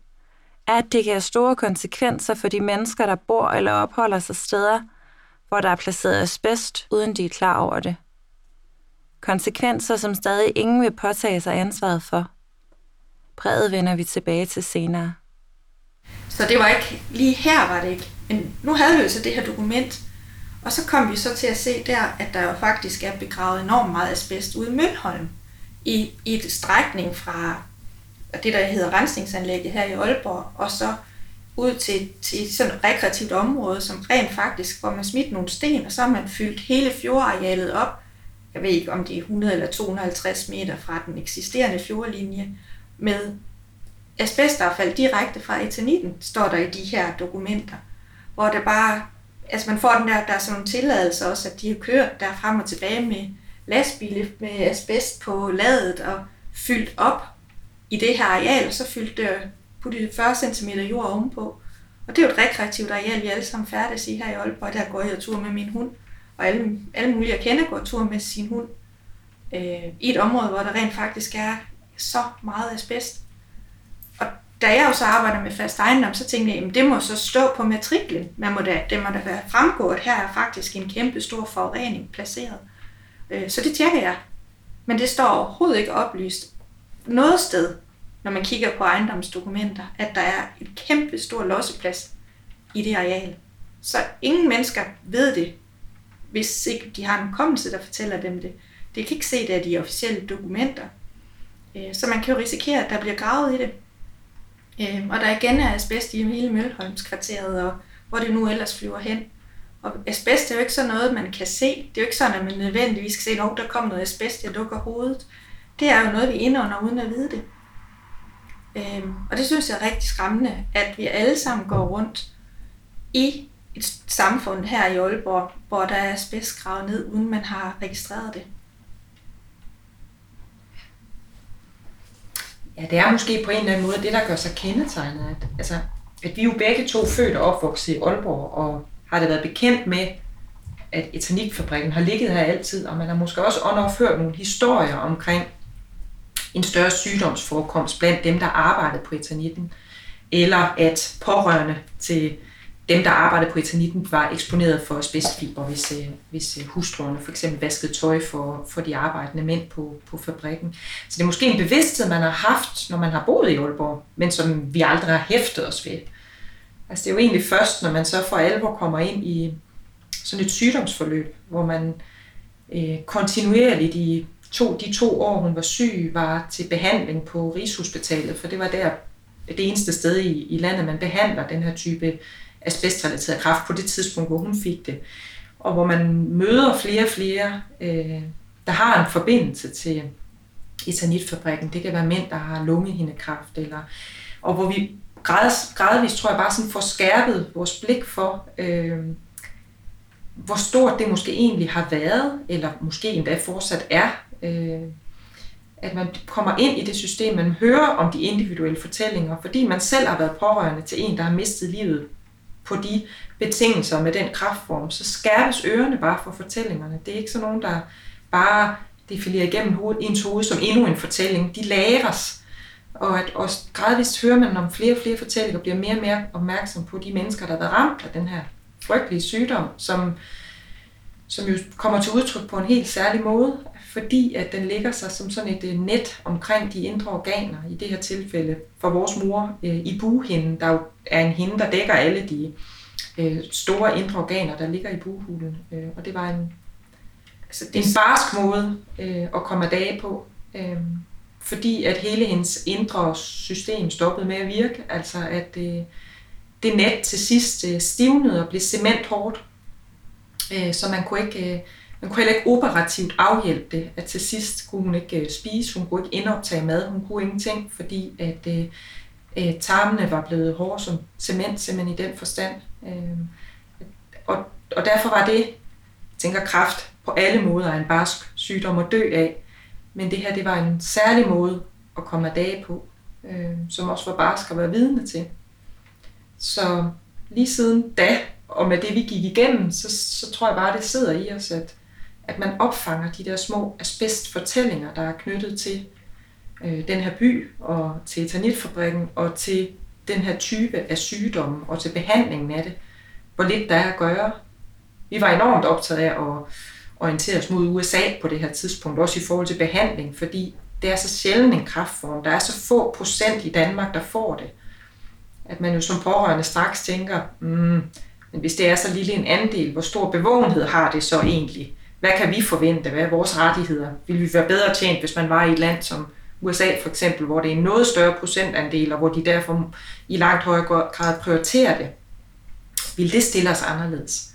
er, at det kan have store konsekvenser for de mennesker, der bor eller opholder sig steder, hvor der er placeret asbest, uden de er klar over det. Konsekvenser, som stadig ingen vil påtage sig ansvaret for. Brevet vender vi tilbage til senere.
Så det var ikke, lige her var det ikke. Men nu havde vi jo så det her dokument, og så kom vi så til at se der, at der jo faktisk er begravet enormt meget asbest ude i Mølholm. I, i et strækning fra det, der hedder rensningsanlægget her i Aalborg, og så ud til, til sådan et rekreativt område, som rent faktisk, hvor man smidt nogle sten, og så har man fyldt hele fjordarealet op. Jeg ved ikke, om det er 100 eller 250 meter fra den eksisterende fjordlinje, med asbestaffald direkte fra etaniten, står der i de her dokumenter, hvor det bare, altså man får den der, der er sådan nogle tilladelser også, at de har kørt der frem og tilbage med lastbiler med asbest på ladet og fyldt op i det her areal, og så fyldt det puttet 40 cm jord ovenpå. Og det er jo et rekreativt areal, vi alle sammen færdes i her i Aalborg. Der går jeg tur med min hund, og alle, alle mulige at kende går tur med sin hund. Øh, I et område, hvor der rent faktisk er så meget asbest Og da jeg også arbejder med fast ejendom, så tænkte jeg, at det må så stå på matriklen. Man må da, det må da være fremgået, her er faktisk en kæmpe stor forurening placeret. Øh, så det tjekker jeg. Men det står overhovedet ikke oplyst noget sted, når man kigger på ejendomsdokumenter, at der er et kæmpe stor losseplads i det areal. Så ingen mennesker ved det, hvis ikke de har en kommelse, der fortæller dem det. Det kan ikke se det af de officielle dokumenter. Øh, så man kan jo risikere, at der bliver gravet i det. Øh, og der igen er asbest i hele Mølholmskvarteret, og hvor det nu ellers flyver hen. Og asbest er jo ikke sådan noget, man kan se. Det er jo ikke sådan, at man nødvendigvis skal se, at der kommer noget asbest, jeg dukker hovedet. Det er jo noget, vi indånder uden at vide det. Øhm, og det synes jeg er rigtig skræmmende, at vi alle sammen går rundt i et samfund her i Aalborg, hvor der er asbest gravet ned, uden man har registreret det.
Ja, det er måske på en eller anden måde det, der gør sig kendetegnet. At, altså, at vi jo begge to født og opvokset i Aalborg, og har det været bekendt med, at etanikfabrikken har ligget her altid, og man har måske også underført nogle historier omkring en større sygdomsforekomst blandt dem, der arbejdede på etanitten, eller at pårørende til dem, der arbejdede på etanitten, var eksponeret for asbestfiber, hvis, øh, hvis øh, hustruerne for eksempel vaskede tøj for, for de arbejdende mænd på, på fabrikken. Så det er måske en bevidsthed, man har haft, når man har boet i Aalborg, men som vi aldrig har hæftet os ved. Altså det er jo egentlig først, når man så for alvor kommer ind i sådan et sygdomsforløb, hvor man øh, kontinuerligt i to, de to år, hun var syg, var til behandling på Rigshospitalet, for det var der det eneste sted i, i landet, man behandler den her type asbestrelateret kræft på det tidspunkt, hvor hun fik det. Og hvor man møder flere og flere, øh, der har en forbindelse til etanitfabrikken. Det kan være mænd, der har lungehindekræft, eller, og hvor vi grad, gradvist, tror jeg, bare sådan får skærpet vores blik for, øh, hvor stort det måske egentlig har været, eller måske endda fortsat er. Øh, at man kommer ind i det system, man hører om de individuelle fortællinger, fordi man selv har været pårørende til en, der har mistet livet på de betingelser med den kraftform, så skærpes ørerne bare for fortællingerne. Det er ikke sådan nogen, der bare defilerer igennem hovedet, ens hoved som endnu en fortælling. De læres. Og at også gradvist hører man om flere og flere fortællinger, bliver mere og mere opmærksom på de mennesker, der har været ramt af den her frygtelige sygdom, som, som jo kommer til udtryk på en helt særlig måde, fordi at den ligger sig som sådan et øh, net omkring de indre organer, i det her tilfælde for vores mor øh, i buhinden, der jo er en hinde, der dækker alle de øh, store indre organer, der ligger i buhulen. og det var en, altså, det en barsk måde at komme af dage på, fordi at hele hendes indre system stoppede med at virke, altså at det net til sidst stivnede og blev cementhårdt, så man kunne ikke man kunne heller ikke operativt afhjælpe det, at til sidst kunne hun ikke øh, spise, hun kunne ikke indoptage mad, hun kunne ingenting, fordi at øh, øh tarmene var blevet hårde som cement, simpelthen i den forstand. Øh, og, og derfor var det, tænker, kraft på alle måder en barsk sygdom at dø af. Men det her, det var en særlig måde at komme af dage på, øh, som også var barsk at være vidne til. Så lige siden da, og med det vi gik igennem, så, så tror jeg bare, det sidder i os, at at man opfanger de der små asbestfortællinger, der er knyttet til øh, den her by og til etanitfabrikken og til den her type af sygdomme og til behandlingen af det. Hvor lidt der er at gøre. Vi var enormt optaget af at orientere os mod USA på det her tidspunkt, også i forhold til behandling, fordi det er så sjældent en kraftform. Der er så få procent i Danmark, der får det. At man jo som pårørende straks tænker, mm, men hvis det er så lille en andel, hvor stor bevågenhed har det så egentlig? Hvad kan vi forvente? Hvad er vores rettigheder? Vil vi være bedre tjent, hvis man var i et land som USA for eksempel, hvor det er en noget større procentandel, og hvor de derfor i langt højere grad prioriterer det? Vil det stille os anderledes?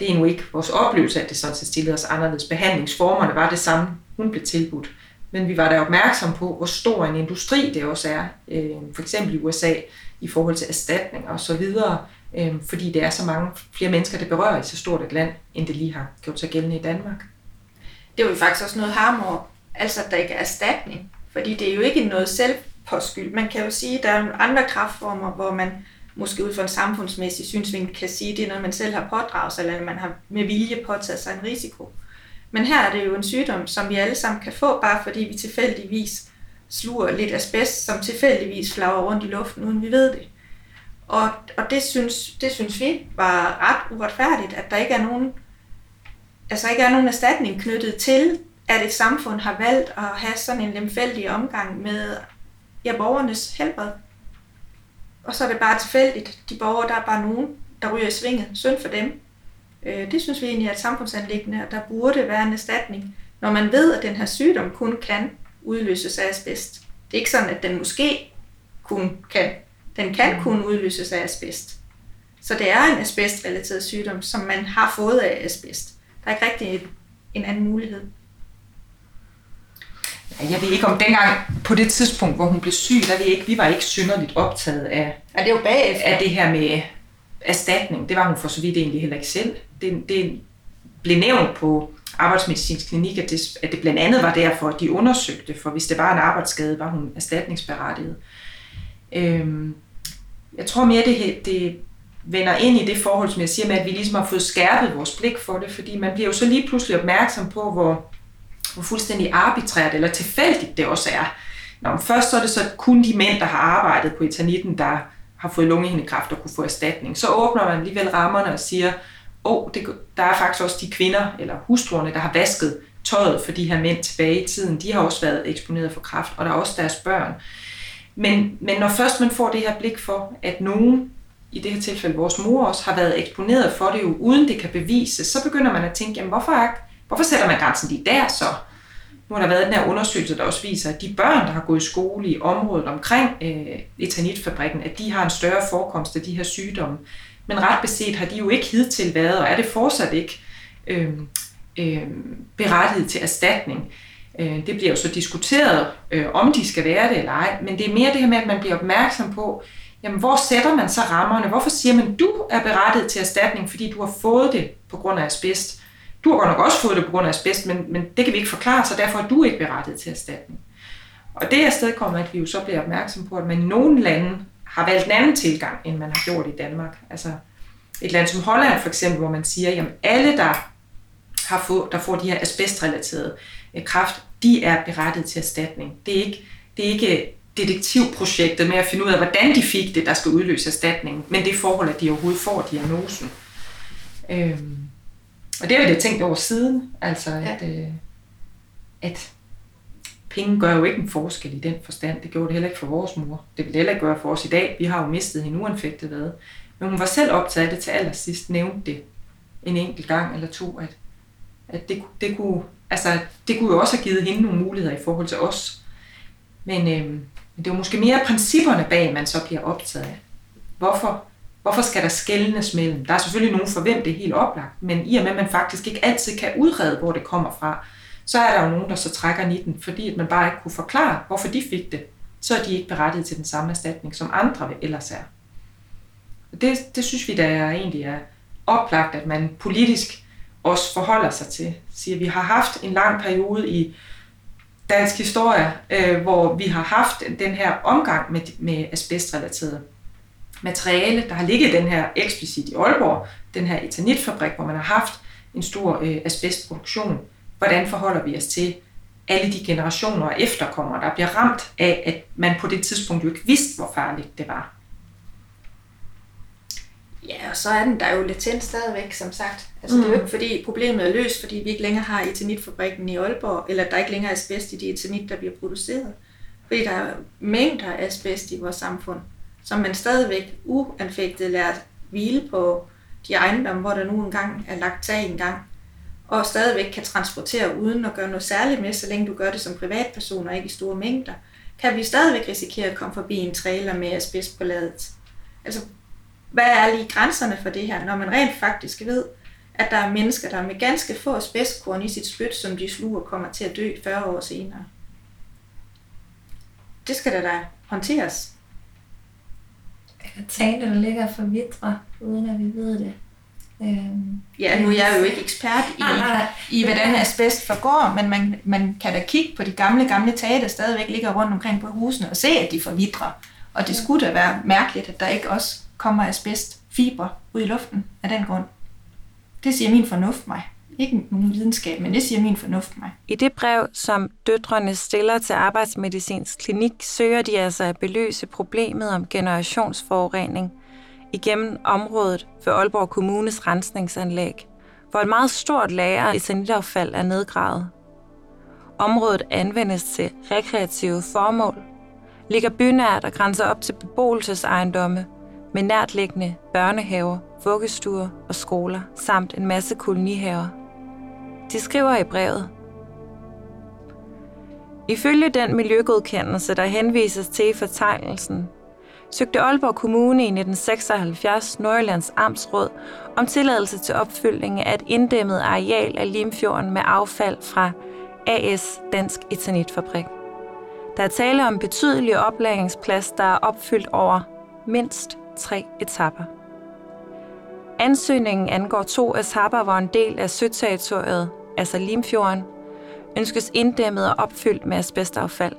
Det er nu ikke vores oplevelse, at det sådan set stillede os anderledes. Behandlingsformerne var det samme, hun blev tilbudt. Men vi var da opmærksom på, hvor stor en industri det også er, øh, for eksempel i USA, i forhold til erstatning og så videre, øh, fordi det er så mange flere mennesker, det berører i så stort et land, end det lige har gjort sig gældende i Danmark.
Det er jo faktisk også noget harmor, altså at der ikke er erstatning, fordi det er jo ikke noget selvpåskyld. Man kan jo sige, at der er andre kraftformer, hvor man måske ud fra en samfundsmæssig synsvinkel kan sige, at det er noget, man selv har pådraget sig, eller man har med vilje påtaget sig en risiko. Men her er det jo en sygdom, som vi alle sammen kan få, bare fordi vi tilfældigvis sluger lidt asbest, som tilfældigvis flager rundt i luften, uden vi ved det. Og, og det, synes, det synes vi var ret uretfærdigt, at der ikke er nogen, altså ikke er nogen erstatning knyttet til, at et samfund har valgt at have sådan en lemfældig omgang med ja, borgernes helbred. Og så er det bare tilfældigt. De borgere, der er bare nogen, der ryger i svinget. Synd for dem. Øh, det synes vi egentlig er et samfundsanlæggende, og der burde være en erstatning, når man ved, at den her sygdom kun kan udløses af asbest. Det er ikke sådan, at den måske kun kan. Den kan mm. kun udløses af asbest. Så det er en asbestrelateret sygdom, som man har fået af asbest. Der er ikke rigtig en anden mulighed.
Jeg ved ikke om dengang på det tidspunkt, hvor hun blev syg, der jeg ikke, vi var ikke synderligt optaget af,
Ja, det er jo bagefter.
af det her med erstatning. Det var hun for så vidt egentlig heller ikke selv. Det, det blev nævnt på arbejdsmedicinsk klinik, at det, at det blandt andet var derfor, at de undersøgte, for hvis det var en arbejdsskade, var hun erstatningsberettiget. Øhm, jeg tror mere, det, det vender ind i det forhold, som jeg siger med, at vi ligesom har fået skærpet vores blik for det, fordi man bliver jo så lige pludselig opmærksom på, hvor, hvor fuldstændig arbitrært eller tilfældigt det også er. Nå, men først så er det så kun de mænd, der har arbejdet på eternitten, der har fået lungehindekræft og kunne få erstatning. Så åbner man alligevel rammerne og siger, åh, oh, der er faktisk også de kvinder eller hustruerne, der har vasket tøjet for de her mænd tilbage i tiden. De har også været eksponeret for kræft, og der er også deres børn. Men, men når først man får det her blik for, at nogen, i det her tilfælde vores mor også, har været eksponeret for det jo, uden det kan bevises, så begynder man at tænke, jamen hvorfor, er, hvorfor sætter man grænsen lige der så? Nu har der været den her undersøgelse, der også viser, at de børn, der har gået i skole i området omkring øh, etanitfabrikken, at de har en større forekomst af de her sygdomme. Men ret beset har de jo ikke hidtil været, og er det fortsat ikke øh, øh, berettiget til erstatning. Øh, det bliver jo så diskuteret, øh, om de skal være det eller ej, men det er mere det her med, at man bliver opmærksom på, jamen hvor sætter man så rammerne? Hvorfor siger man, du er berettiget til erstatning, fordi du har fået det på grund af asbest? Du har godt nok også fået det på grund af asbest, men, men det kan vi ikke forklare, så derfor er du ikke berettiget til erstatning. Og det er sted kommer, at vi jo så bliver opmærksom på, at man i nogle lande har valgt en anden tilgang, end man har gjort i Danmark. Altså et land som Holland for eksempel, hvor man siger, at alle, der, har fået, der får de her asbestrelaterede øh, kræft, de er berettiget til erstatning. Det er ikke, det er ikke detektivprojektet med at finde ud af, hvordan de fik det, der skal udløse erstatningen, men det forhold, at de overhovedet får diagnosen. Øhm, og det har jeg tænkt over siden, altså at, ja. øh, at penge gør jo ikke en forskel i den forstand. Det gjorde det heller ikke for vores mor. Det vil det heller ikke gøre for os i dag. Vi har jo mistet hende uanfægtet hvad. Men hun var selv optaget af det til allersidst, nævnte det en enkelt gang eller to, at, at det, det, kunne, altså, det kunne jo også have givet hende nogle muligheder i forhold til os. Men, øh, det er jo måske mere principperne bag, man så bliver optaget af. Hvorfor, hvorfor skal der skældnes mellem? Der er selvfølgelig nogen for hvem det er helt oplagt, men i og med, at man faktisk ikke altid kan udrede, hvor det kommer fra, så er der jo nogen, der så trækker den, fordi at man bare ikke kunne forklare, hvorfor de fik det. Så er de ikke berettiget til den samme erstatning, som andre ellers er. Det, det synes vi da egentlig er oplagt, at man politisk også forholder sig til. Siger, vi har haft en lang periode i dansk historie, øh, hvor vi har haft den her omgang med, med asbestrelateret materiale, der har ligget den her eksplicit i Aalborg, den her etanitfabrik, hvor man har haft en stor øh, asbestproduktion. Hvordan forholder vi os til alle de generationer og efterkommere, der bliver ramt af, at man på det tidspunkt jo ikke vidste, hvor farligt det var?
Ja, og så er den der jo latent stadigvæk, som sagt. Altså, mm. det er jo ikke fordi problemet er løst, fordi vi ikke længere har etanitfabrikken i Aalborg, eller der ikke længere er asbest i de etanit, der bliver produceret. Fordi der er mængder af asbest i vores samfund, som man stadigvæk uanfægtet lader hvile på de ejendomme, hvor der nu engang er lagt tag engang, og stadigvæk kan transportere uden at gøre noget særligt med, så længe du gør det som privatperson og ikke i store mængder, kan vi stadigvæk risikere at komme forbi en trailer med asbest på ladet. Altså, hvad er lige grænserne for det her, når man rent faktisk ved, at der er mennesker, der med ganske få asbestkorn i sit spyt, som de sluger, kommer til at dø 40 år senere. Det skal da da håndteres.
Tale, der ligger for vidre, uden at vi ved det.
Øhm, ja, nu er jeg jo ikke ekspert i, i hvordan asbest forgår, men man, man kan da kigge på de gamle, gamle tage, der stadigvæk ligger rundt omkring på husene, og se, at de forvidrer. Og det skulle da være mærkeligt, at der ikke også kommer asbest fiber ud i luften af den grund. Det siger min fornuft mig. Ikke nogen videnskab, men det siger min fornuft mig.
I det brev, som døtrene stiller til Arbejdsmedicinsk Klinik, søger de altså at beløse problemet om generationsforurening igennem området for Aalborg Kommunes rensningsanlæg, hvor et meget stort lager af sanitaffald er nedgravet. Området anvendes til rekreative formål, ligger bynært og grænser op til beboelsesejendomme med nærtliggende børnehaver, vuggestuer og skoler, samt en masse kolonihaver. De skriver i brevet, Ifølge den miljøgodkendelse, der henvises til i fortegnelsen, søgte Aalborg Kommune i 1976 Nordjyllands Amtsråd om tilladelse til opfyldning af et inddæmmet areal af Limfjorden med affald fra AS Dansk Eternitfabrik. Der er tale om betydelig oplagringsplads, der er opfyldt over mindst tre etapper. Ansøgningen angår to etapper, hvor en del af søterritoriet, altså Limfjorden, ønskes inddæmmet og opfyldt med asbestaffald.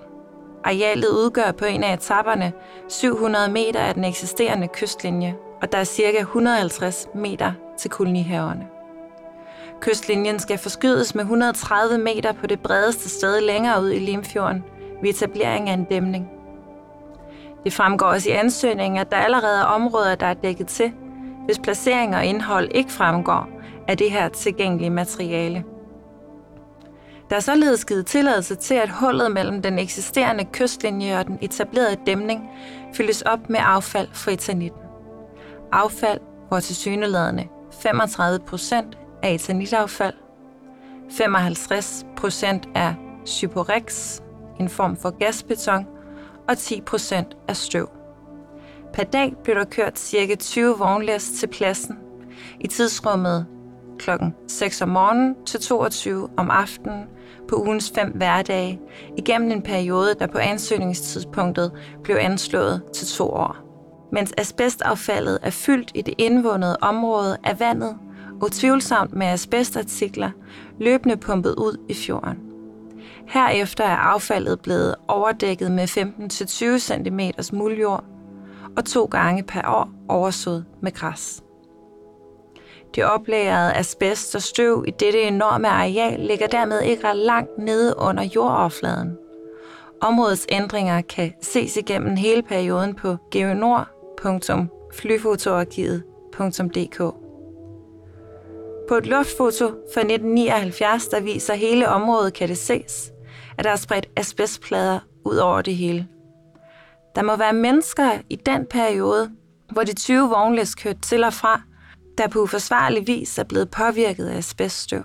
Arealet udgør på en af etapperne 700 meter af den eksisterende kystlinje, og der er ca. 150 meter til kolonihaverne. Kystlinjen skal forskydes med 130 meter på det bredeste sted længere ud i Limfjorden ved etablering af en dæmning. Det fremgår også i ansøgningen, at der allerede er områder, der er dækket til, hvis placering og indhold ikke fremgår af det her tilgængelige materiale. Der er således givet tilladelse til, at hullet mellem den eksisterende kystlinje og den etablerede dæmning fyldes op med affald fra etanitten. Affald, hvor til syneladende 35 procent er etanitaffald, 55 procent er cyporex, en form for gasbeton, og 10 procent er støv. Per dag blev der kørt ca. 20 vognlæs til pladsen i tidsrummet kl. 6 om morgenen til 22 om aftenen på ugens fem hverdage igennem en periode, der på ansøgningstidspunktet blev anslået til to år. Mens asbestaffaldet er fyldt i det indvundede område af vandet, utvivlsomt med asbestartikler, løbende pumpet ud i fjorden. Herefter er affaldet blevet overdækket med 15-20 cm muljord og to gange per år oversået med græs. Det oplagrede asbest og støv i dette enorme areal ligger dermed ikke ret langt nede under jordoverfladen. Områdets ændringer kan ses igennem hele perioden på geonor.flyfotoarkivet.dk. På et luftfoto fra 1979, der viser hele området, kan det ses, at der er spredt asbestplader ud over det hele. Der må være mennesker i den periode, hvor de 20 vognlæs kørte til og fra, der på uforsvarlig vis er blevet påvirket af asbeststøv.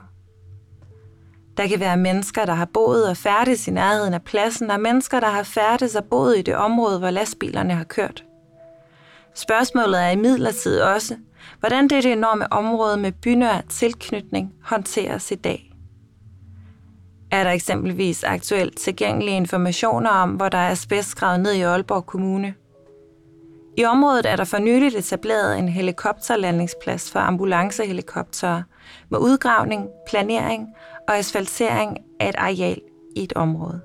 Der kan være mennesker, der har boet og færdes i nærheden af pladsen, og mennesker, der har færdes og boet i det område, hvor lastbilerne har kørt. Spørgsmålet er imidlertid også, hvordan dette enorme område med bynær tilknytning håndteres i dag. Er der eksempelvis aktuelt tilgængelige informationer om, hvor der er asbest ned i Aalborg Kommune? I området er der for nyligt etableret en helikopterlandingsplads for ambulancehelikoptere med udgravning, planering og asfaltering af et areal i et område.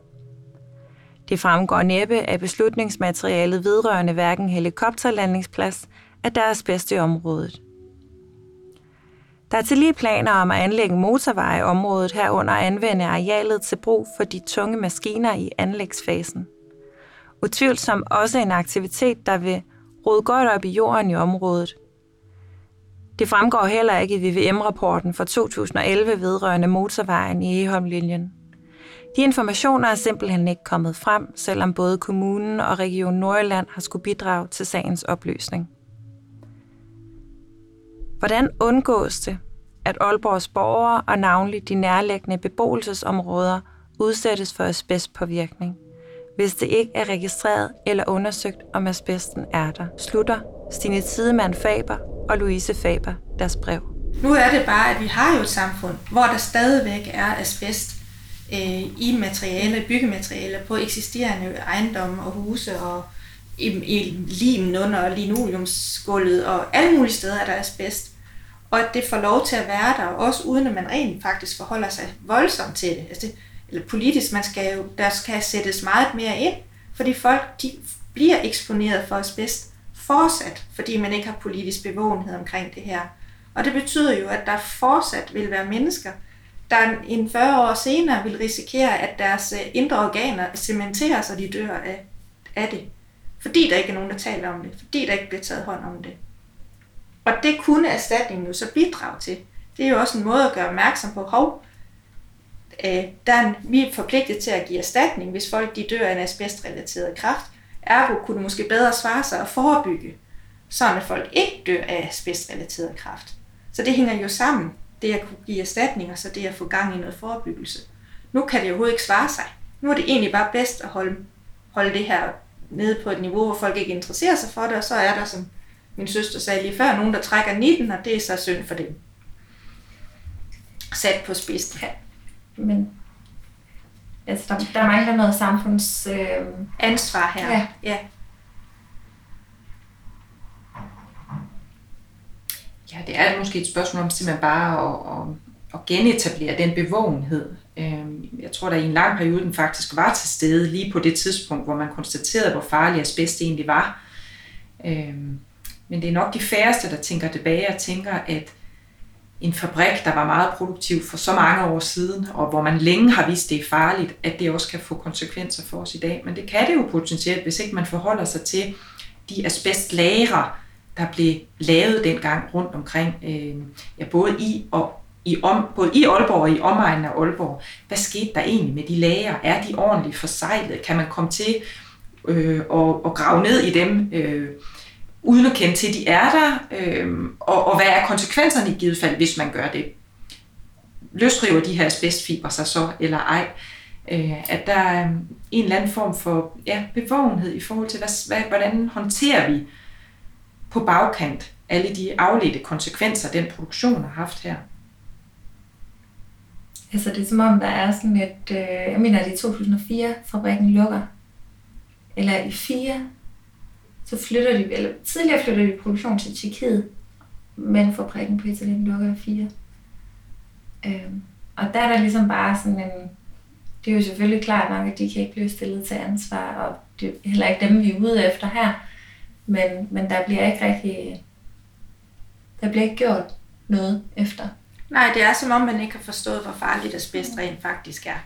Det fremgår næppe af beslutningsmaterialet vedrørende hverken helikopterlandingsplads, at der er asbest i området. Der er til lige planer om at anlægge motorveje i området herunder anvende arealet til brug for de tunge maskiner i anlægsfasen. Utvivlsomt også en aktivitet, der vil rode godt op i jorden i området. Det fremgår heller ikke i VVM-rapporten fra 2011 vedrørende motorvejen i Eholm-linjen. De informationer er simpelthen ikke kommet frem, selvom både kommunen og Region Nordjylland har skulle bidrage til sagens opløsning. Hvordan undgås det, at Aalborgs borgere og navnlig de nærliggende beboelsesområder udsættes for asbestpåvirkning, hvis det ikke er registreret eller undersøgt, om asbesten er der, slutter Stine Tidemann Faber og Louise Faber deres brev.
Nu er det bare, at vi har jo et samfund, hvor der stadigvæk er asbest øh, i materialer, byggematerialer på eksisterende ejendomme og huse og i, i limen under linoleumsgulvet og alle mulige steder er der asbest. Og at det får lov til at være der, også uden at man rent faktisk forholder sig voldsomt til det. Altså det eller politisk, man skal jo, der skal sættes meget mere ind, fordi folk de bliver eksponeret for asbest fortsat, fordi man ikke har politisk bevågenhed omkring det her. Og det betyder jo, at der fortsat vil være mennesker, der en 40 år senere vil risikere, at deres øh, indre organer cementeres, og de dør af, af det. Fordi der ikke er nogen, der taler om det. Fordi der ikke bliver taget hånd om det. Og det kunne erstatningen jo så bidrage til. Det er jo også en måde at gøre opmærksom på, hov, øh, der er, vi er forpligtet til at give erstatning, hvis folk de dør af en asbestrelateret kræft. Ergo kunne det måske bedre svare sig at forebygge, sådan at folk ikke dør af asbestrelateret kræft. Så det hænger jo sammen, det at kunne give erstatning, og så det at få gang i noget forebyggelse. Nu kan det overhovedet ikke svare sig. Nu er det egentlig bare bedst at holde, holde det her nede på et niveau, hvor folk ikke interesserer sig for det, og så er der, som min søster sagde lige før, nogen, der trækker 19, og det er så synd for dem. Sat på spidsen. Ja.
Men altså, der, der mangler noget samfunds... Øh...
Ansvar her.
Ja.
ja.
Ja, det er måske et spørgsmål om simpelthen bare at, at, at genetablere den bevågenhed. Øhm, jeg tror, der i en lang periode den faktisk var til stede lige på det tidspunkt, hvor man konstaterede, hvor farlig asbest egentlig var. Øhm, men det er nok de færreste, der tænker tilbage og tænker, at en fabrik, der var meget produktiv for så mange år siden, og hvor man længe har vist, det er farligt, at det også kan få konsekvenser for os i dag. Men det kan det jo potentielt, hvis ikke man forholder sig til de asbestlager, der blev lavet dengang rundt omkring, øh, ja, både i og i om, både i Aalborg og i omegnen af Aalborg. Hvad skete der egentlig med de lager? Er de ordentligt forsejlet? Kan man komme til øh, og, og grave ned i dem, øh, uden at kende til, at de er der? Øh, og, og hvad er konsekvenserne i givet fald, hvis man gør det? Løsriver de her asbestfiber sig så, eller ej? Øh, at der er en eller anden form for ja, bevågenhed i forhold til, hvad, hvad, hvordan håndterer vi på bagkant alle de afledte konsekvenser, den produktion har haft her.
Altså det er som om, der er sådan et, øh, jeg mener, at i 2004 fabrikken lukker, eller i 4, så flytter de, eller tidligere flytter de produktion til Tjekkiet, men fabrikken på Italien lukker i 4. Øhm, og der er der ligesom bare sådan en, det er jo selvfølgelig klart nok, at de kan ikke blive stillet til ansvar, og det er heller ikke dem, vi er ude efter her, men, men der bliver ikke rigtig, der bliver ikke gjort noget efter.
Nej, det er som om, man ikke har forstået, hvor farligt asbest rent faktisk er.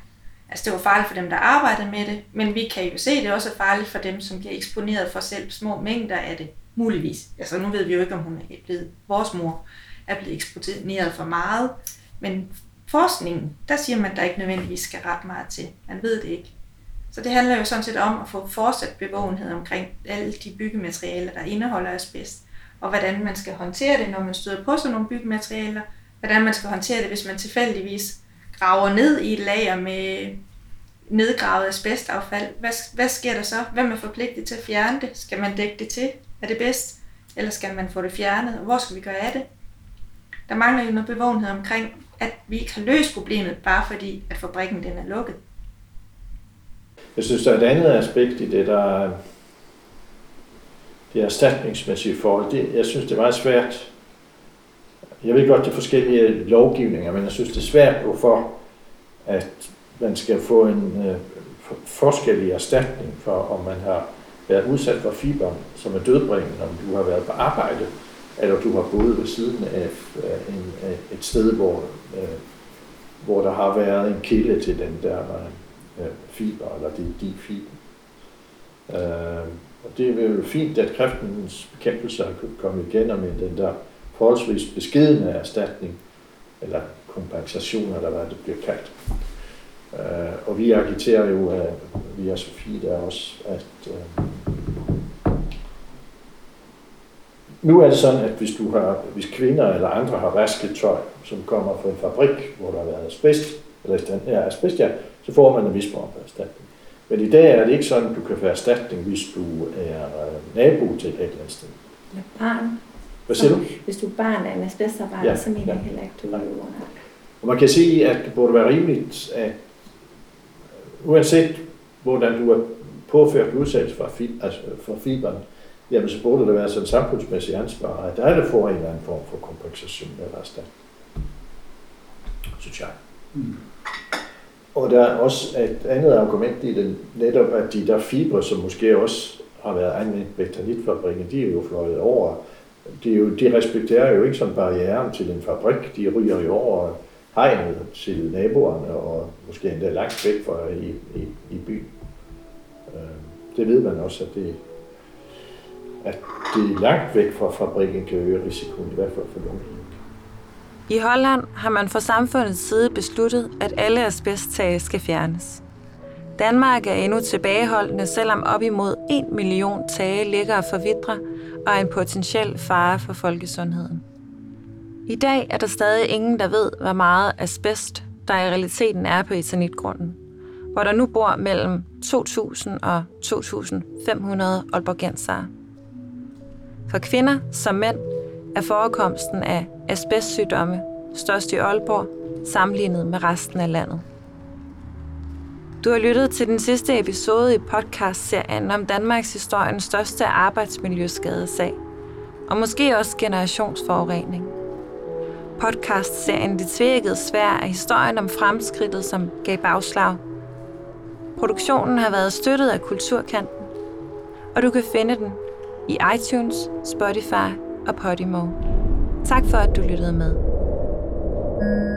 Altså det var farligt for dem, der arbejdede med det, men vi kan jo se, at det også er farligt for dem, som bliver eksponeret for selv små mængder af det. Muligvis. Altså nu ved vi jo ikke, om hun er blevet, vores mor er blevet eksponeret for meget, men forskningen, der siger man, at der ikke nødvendigvis skal ret meget til. Man ved det ikke. Så det handler jo sådan set om at få fortsat bevågenhed omkring alle de byggematerialer, der indeholder asbest, og hvordan man skal håndtere det, når man støder på sådan nogle byggematerialer, hvordan man skal håndtere det, hvis man tilfældigvis graver ned i et lager med nedgravet asbestaffald. Hvad, hvad sker der så? Hvem er forpligtet til at fjerne det? Skal man dække det til? Er det bedst? Eller skal man få det fjernet? Og hvor skal vi gøre af det? Der mangler jo noget bevågenhed omkring, at vi ikke har løst problemet, bare fordi at fabrikken den er lukket.
Jeg synes, der er et andet aspekt i det, der er det erstatningsmæssige forhold. Det, jeg synes, det er meget svært. Jeg ved godt, det er forskellige lovgivninger, men jeg synes, det er svært, hvorfor at man skal få en øh, forskellig erstatning for, om man har været udsat for fiber, som er dødbringende, om du har været på arbejde, eller du har boet ved siden af øh, en, øh, et sted, hvor, øh, hvor der har været en kilde til den der øh, fiber, eller de, de fiber. Øh, og det er jo fint, at kræftens bekæmpelse er kommet igennem med den der forholdsvis beskidende erstatning, eller kompensation, eller hvad det bliver kaldt. Øh, og vi agiterer jo øh, via Sofie der også, at øh, nu er det sådan, at hvis, du har, hvis kvinder eller andre har vasket tøj, som kommer fra en fabrik, hvor der har været asbest, eller ja, asbest, ja, så får man en vis form for erstatning. Men i dag er det ikke sådan, at du kan få erstatning, hvis du er øh, nabo til et eller andet sted.
Eller barn.
Hvad siger du?
Hvis du er barn af en asbestarbejder, ja, så mener jeg heller ikke, du er under.
Og man kan sige, at det burde være rimeligt, at uanset hvordan du er påført udsættelse for, fi, altså for fiberne, jamen så burde det være sådan et samfundsmæssigt ansvar, at der er det for en eller anden form for kompensation eller erstatning. Synes jeg. Mm. Og der er også et andet argument i det, netop at de der fibre, som måske også har været anvendt ved tanitfabrikken, de er jo fløjet over. De, er jo, de respekterer jo ikke som barrieren til en fabrik, de ryger jo over hegnet til naboerne, og måske endda langt væk fra i, i, i byen. Øh, det ved man også, at det, at det er langt væk fra fabrikken kan øge risikoen, i hvert fald for nogen.
I Holland har man fra samfundets side besluttet, at alle asbesttage skal fjernes. Danmark er endnu tilbageholdende, selvom op imod 1 million tage ligger og forvidrer og er en potentiel fare for folkesundheden. I dag er der stadig ingen, der ved, hvor meget asbest der i realiteten er på eternitgrunden, hvor der nu bor mellem 2.000 og 2.500 olborgensere. For kvinder som mænd er forekomsten af asbestsygdomme størst i Aalborg sammenlignet med resten af landet. Du har lyttet til den sidste episode i podcast-serien om Danmarks historiens største arbejdsmiljøskadesag, og måske også generationsforurening. Podcast-serien Det tvækkede svær er historien om fremskridtet, som gav bagslag. Produktionen har været støttet af Kulturkanten, og du kan finde den i iTunes, Spotify og Podimo. Tak for, at du lyttede med. thank you